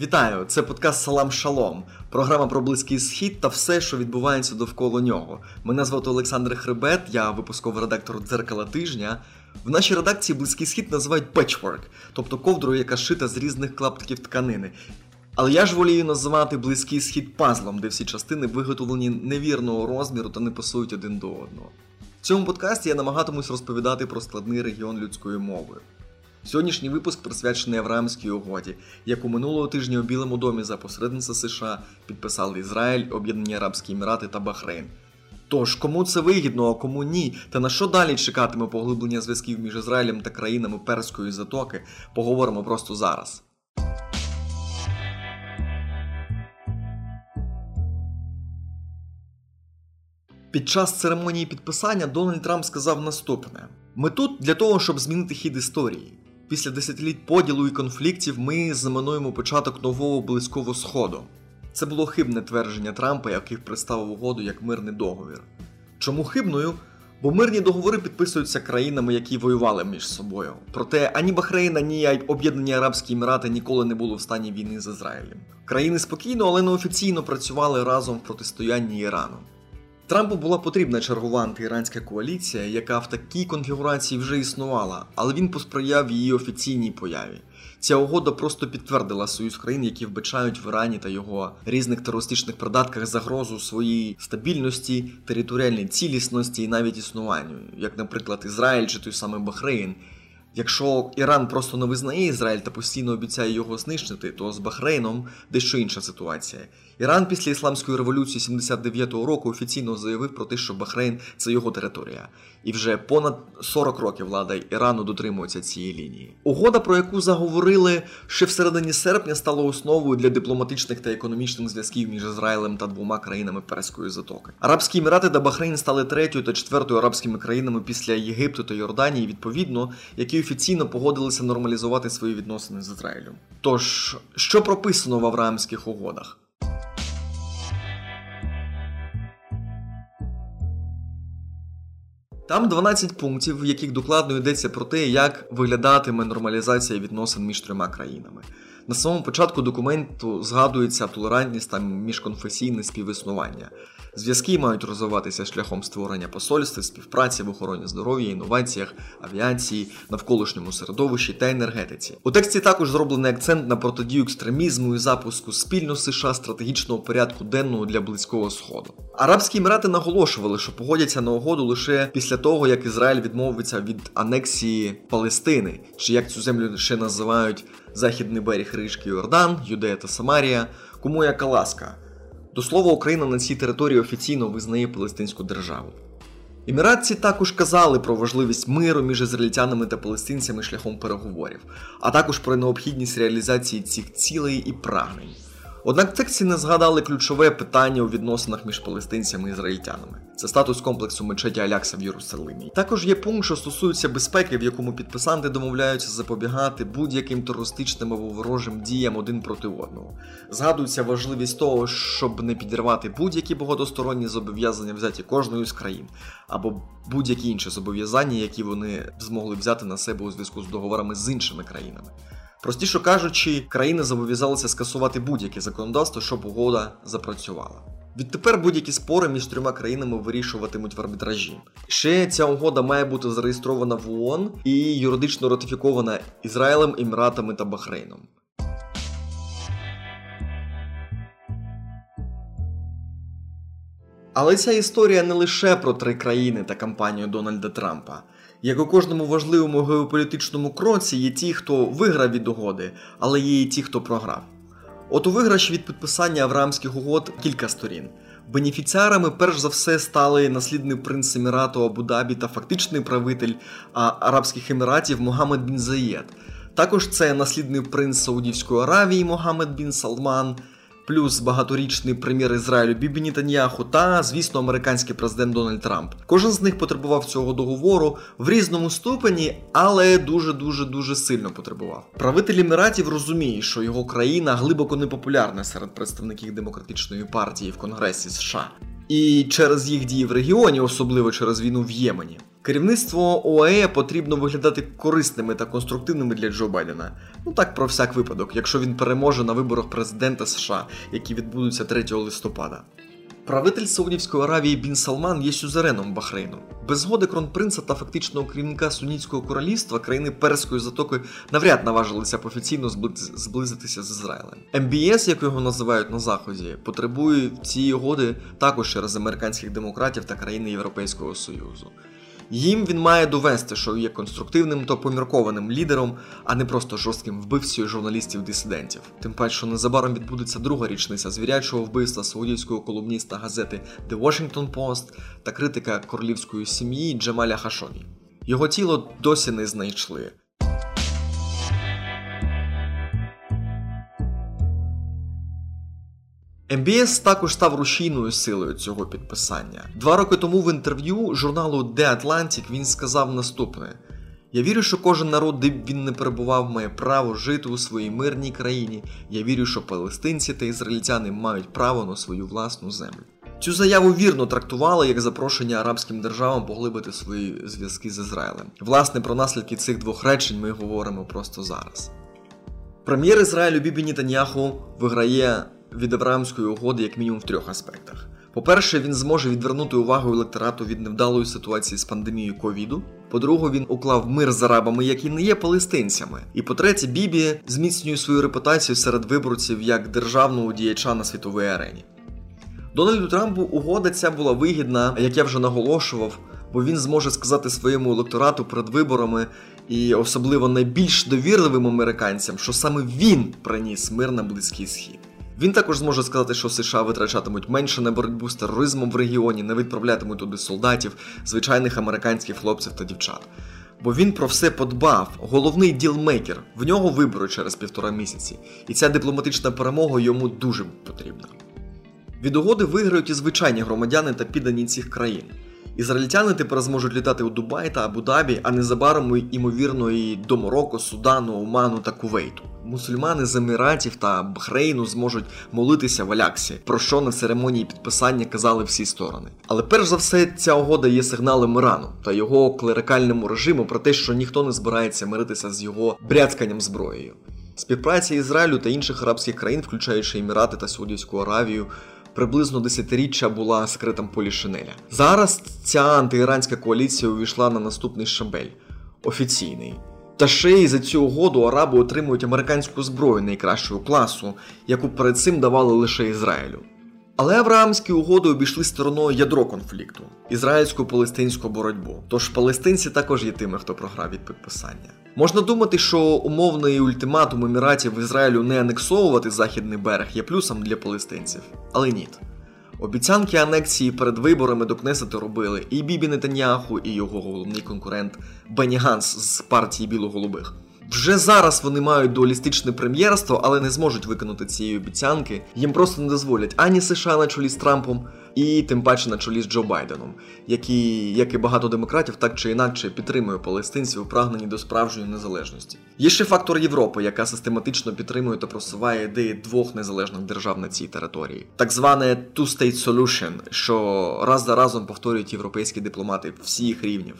Вітаю! Це подкаст Салам Шалом, програма про близький схід та все, що відбувається довкола нього. Мене звати Олександр Хребет, я випусковий редактор дзеркала тижня. В нашій редакції близький схід називають patchwork, тобто ковдрою, яка шита з різних клаптиків тканини. Але я ж волію називати близький схід пазлом, де всі частини виготовлені невірного розміру та не пасують один до одного. В цьому подкасті я намагатимусь розповідати про складний регіон людської мови. Сьогоднішній випуск присвячений Авраамській угоді, яку минулого тижня у Білому домі за посередництва США підписали Ізраїль, Об'єднані Арабські Емірати та Бахрейн. Тож, кому це вигідно, а кому ні, та на що далі чекатиме поглиблення зв'язків між Ізраїлем та країнами Перської затоки, поговоримо просто зараз. Під час церемонії підписання Дональд Трамп сказав наступне: ми тут для того, щоб змінити хід історії. Після десятиліть поділу і конфліктів ми знаменуємо початок нового близького сходу. Це було хибне твердження Трампа, який представив угоду як мирний договір. Чому хибною? Бо мирні договори підписуються країнами, які воювали між собою. Проте ані Бахрейн, ані Об'єднані Арабські Емірати ніколи не були в стані війни з Ізраїлем. Країни спокійно, але неофіційно працювали разом в протистоянні Ірану. Трампу була потрібна чергова антиіранська коаліція, яка в такій конфігурації вже існувала, але він посприяв її офіційній появі. Ця угода просто підтвердила союз країн, які вбачають в Ірані та його різних терористичних придатках загрозу своїй стабільності, територіальній цілісності і навіть існуванню, як, наприклад, Ізраїль чи той самий Бахрейн. Якщо Іран просто не визнає Ізраїль та постійно обіцяє його знищити, то з Бахрейном дещо інша ситуація. Іран після ісламської революції 79-го року офіційно заявив про те, що Бахрейн це його територія. І вже понад 40 років влада Ірану дотримується цієї лінії. Угода, про яку заговорили ще в середині серпня, стала основою для дипломатичних та економічних зв'язків між Ізраїлем та двома країнами Перської затоки. Арабські Емірати та Бахрейн стали третьою та четвертою арабськими країнами після Єгипту та Йорданії, відповідно, які офіційно погодилися нормалізувати свої відносини з Ізраїлем. Тож, що прописано в Авраамських угодах? Там 12 пунктів, в яких докладно йдеться про те, як виглядатиме нормалізація відносин між трьома країнами. На самому початку документу згадується толерантність та міжконфесійне співіснування. Зв'язки мають розвиватися шляхом створення посольств, співпраці в охороні здоров'я, інноваціях, авіації, навколишньому середовищі та енергетиці. У тексті також зроблений акцент на протидію екстремізму і запуску спільно США стратегічного порядку денного для близького сходу. Арабські Емірати наголошували, що погодяться на угоду лише після того, як Ізраїль відмовиться від анексії Палестини, чи як цю землю ще називають Західний берег Рижки Йордан, Юдея та Самарія, кому яка ласка. До слова, Україна на цій території офіційно визнає Палестинську державу. Еміратці також казали про важливість миру між ізраїльтянами та палестинцями шляхом переговорів, а також про необхідність реалізації цих цілей і прагнень. Однак в тексті не згадали ключове питання у відносинах між палестинцями і ізраїльтянами. Це статус комплексу мечеті Алякса в Єрусалимі. Також є пункт, що стосується безпеки, в якому підписанти домовляються запобігати будь-яким терористичним або ворожим діям один проти одного. Згадується важливість того, щоб не підірвати будь-які багатосторонні зобов'язання взяті кожною з країн, або будь-які інші зобов'язання, які вони змогли взяти на себе у зв'язку з договорами з іншими країнами. Простіше кажучи, країни зобов'язалися скасувати будь-яке законодавство, щоб угода запрацювала. Відтепер будь-які спори між трьома країнами вирішуватимуть в арбітражі. Ще ця угода має бути зареєстрована в ООН і юридично ратифікована Ізраїлем, Еміратами та Бахрейном. Але ця історія не лише про три країни та кампанію Дональда Трампа. Як у кожному важливому геополітичному кроці є ті, хто виграв від угоди, але є і ті, хто програв. От у виграші від підписання Авраамських угод кілька сторін. Бенефіціарами перш за все стали наслідний принц Емірату Абу-Дабі та фактичний правитель Арабських Еміратів Могамед Бін Заєд. Також це наслідний принц Саудівської Аравії Могамед Бін Салман плюс багаторічний прем'єр Ізраїлю Бібі Нітаньяху та, звісно, американський президент Дональд Трамп. Кожен з них потребував цього договору в різному ступені, але дуже дуже дуже сильно потребував. Правитель Еміратів розуміє, що його країна глибоко непопулярна серед представників демократичної партії в Конгресі США. І через їх дії в регіоні, особливо через війну в Ємені. Керівництво ОАЕ потрібно виглядати корисними та конструктивними для Джо Байдена. Ну так про всяк випадок, якщо він переможе на виборах президента США, які відбудуться 3 листопада. Правитель Саудівської Аравії Бін Салман є сюзереном Бахрейну. Без згоди кронпринца та фактичного керівника Сунітського королівства країни Перської затоки навряд наважилися б офіційно зблизитися з Ізраїлем. МБС, як його називають на заході, потребує цієї угоди також через американських демократів та країни Європейського Союзу. Їм він має довести, що є конструктивним та поміркованим лідером, а не просто жорстким вбивцею журналістів-дисидентів. Тим паче, що незабаром відбудеться друга річниця звірячого вбивства саудівського колумніста газети The Washington Post та критика королівської сім'ї Джамаля Хашоні. Його тіло досі не знайшли. МБС також став рушійною силою цього підписання. Два роки тому в інтерв'ю журналу The Atlantic він сказав наступне: Я вірю, що кожен народ, де б він не перебував, має право жити у своїй мирній країні. Я вірю, що палестинці та ізраїльтяни мають право на свою власну землю. Цю заяву вірно трактували як запрошення арабським державам поглибити свої зв'язки з Ізраїлем. Власне, про наслідки цих двох речень ми говоримо просто зараз. Прем'єр Ізраїлю Бібі Нітаньяху виграє від Авраамської угоди як мінімум в трьох аспектах. По-перше, він зможе відвернути увагу електорату від невдалої ситуації з пандемією ковіду. По-друге, він уклав мир з арабами, які не є палестинцями. І по-третє, Бібі зміцнює свою репутацію серед виборців як державного діяча на світовій арені. Дональду Трампу угода ця була вигідна, як я вже наголошував, бо він зможе сказати своєму електорату перед виборами і особливо найбільш довірливим американцям, що саме він приніс мир на Близький Схід. Він також зможе сказати, що США витрачатимуть менше на боротьбу з тероризмом в регіоні, не відправлятимуть туди солдатів, звичайних американських хлопців та дівчат. Бо він про все подбав, головний ділмейкер, в нього вибори через півтора місяці, і ця дипломатична перемога йому дуже потрібна. Від угоди виграють і звичайні громадяни та піддані цих країн. Ізраїльтяни тепер зможуть літати у Дубай та Абу-Дабі, а незабаром, ймовірно, і до Марокко, Судану, Оману та Кувейту. Мусульмани з Еміратів та Бахрейну зможуть молитися в Аляксі, про що на церемонії підписання казали всі сторони. Але перш за все, ця угода є сигналом Ірану та його клерикальному режиму про те, що ніхто не збирається миритися з його бряцканням зброєю. Співпраця Ізраїлю та інших арабських країн, включаючи Емірати та Саудівську Аравію, приблизно десятиріччя була скритим полі шинеля. Зараз ця антиіранська коаліція увійшла на наступний шабель офіційний. Та ще й за цю угоду араби отримують американську зброю найкращого класу, яку перед цим давали лише Ізраїлю. Але Авраамські угоди обійшли стороною ядро конфлікту ізраїльсько-палестинську боротьбу. Тож палестинці також є тими, хто програв від підписання. Можна думати, що умовний ультиматум Еміратів Ізраїлю не анексовувати західний берег є плюсом для палестинців, але ні. Обіцянки анексії перед виборами до Кнесету робили і Бібі Нетаньяху, і його головний конкурент Бенні з партії Білоголубих. Вже зараз вони мають дуалістичне прем'єрство, але не зможуть виконати цієї обіцянки. Їм просто не дозволять ані США на чолі з Трампом, і тим паче на чолі з Джо Байденом, який, як і багато демократів, так чи інакше підтримує палестинців у прагненні до справжньої незалежності. Є ще фактор Європи, яка систематично підтримує та просуває ідеї двох незалежних держав на цій території, так зване Two-State Solution, що раз за разом повторюють європейські дипломати всіх рівнів.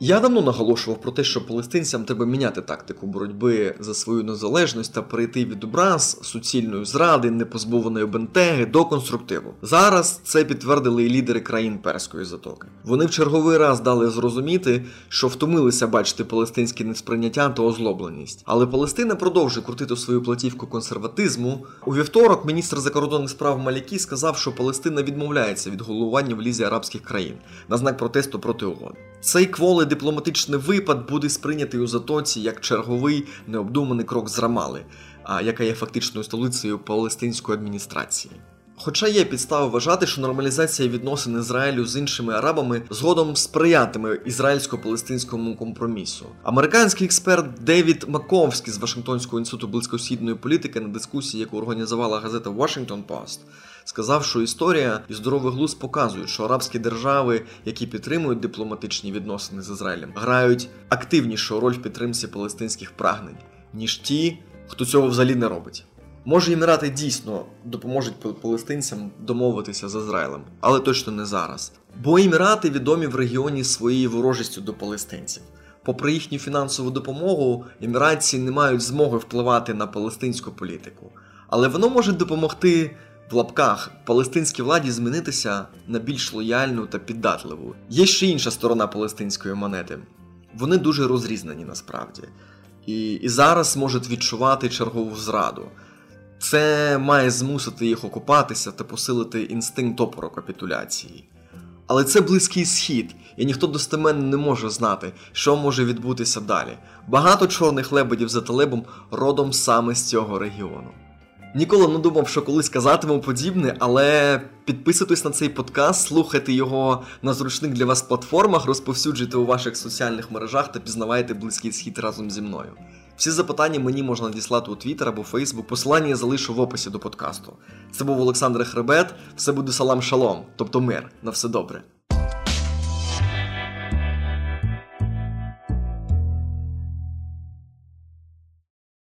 Я давно наголошував про те, що палестинцям треба міняти тактику боротьби за свою незалежність та перейти від образ суцільної зради, непозбованої бентеги до конструктиву. Зараз це підтвердили і лідери країн Перської затоки. Вони в черговий раз дали зрозуміти, що втомилися бачити палестинське несприйняття та озлобленість. Але Палестина продовжує крутити свою платівку консерватизму. У вівторок міністр закордонних справ Малікі сказав, що Палестина відмовляється від головування в лізі арабських країн на знак протесту проти угоди. Цей кволи дипломатичний випад буде сприйнятий у затоці як черговий необдуманий крок з Рамали, яка є фактичною столицею палестинської адміністрації. Хоча є підстави вважати, що нормалізація відносин Ізраїлю з іншими арабами згодом сприятиме ізраїльсько-палестинському компромісу. Американський експерт Девід Маковський з Вашингтонського інституту близькосхідної політики на дискусії, яку організувала газета Washington Post, сказав, що історія і здоровий глузд показують, що арабські держави, які підтримують дипломатичні відносини з Ізраїлем, грають активнішу роль в підтримці палестинських прагнень, ніж ті, хто цього взагалі не робить. Може, Емірати дійсно допоможуть палестинцям домовитися з Ізраїлем, але точно не зараз. Бо Емірати відомі в регіоні своєю ворожістю до палестинців. Попри їхню фінансову допомогу, еміратці не мають змоги впливати на палестинську політику, але воно може допомогти в лапках палестинській владі змінитися на більш лояльну та піддатливу. Є ще інша сторона палестинської монети. Вони дуже розрізнені насправді. І, і зараз можуть відчувати чергову зраду. Це має змусити їх окупатися та посилити інстинкт опору капітуляції. Але це близький схід, і ніхто достеменно не може знати, що може відбутися далі. Багато чорних лебедів за талебом родом саме з цього регіону. Ніколи не думав, що колись казатиму подібне, але підписуйтесь на цей подкаст, слухайте його на зручних для вас платформах, розповсюджуйте у ваших соціальних мережах та пізнавайте близький схід разом зі мною. Всі запитання мені можна надіслати у Твіттер або Фейсбук. Посилання я залишу в описі до подкасту. Це був Олександр Хребет. Все буде салам шалом, тобто мир. На все добре.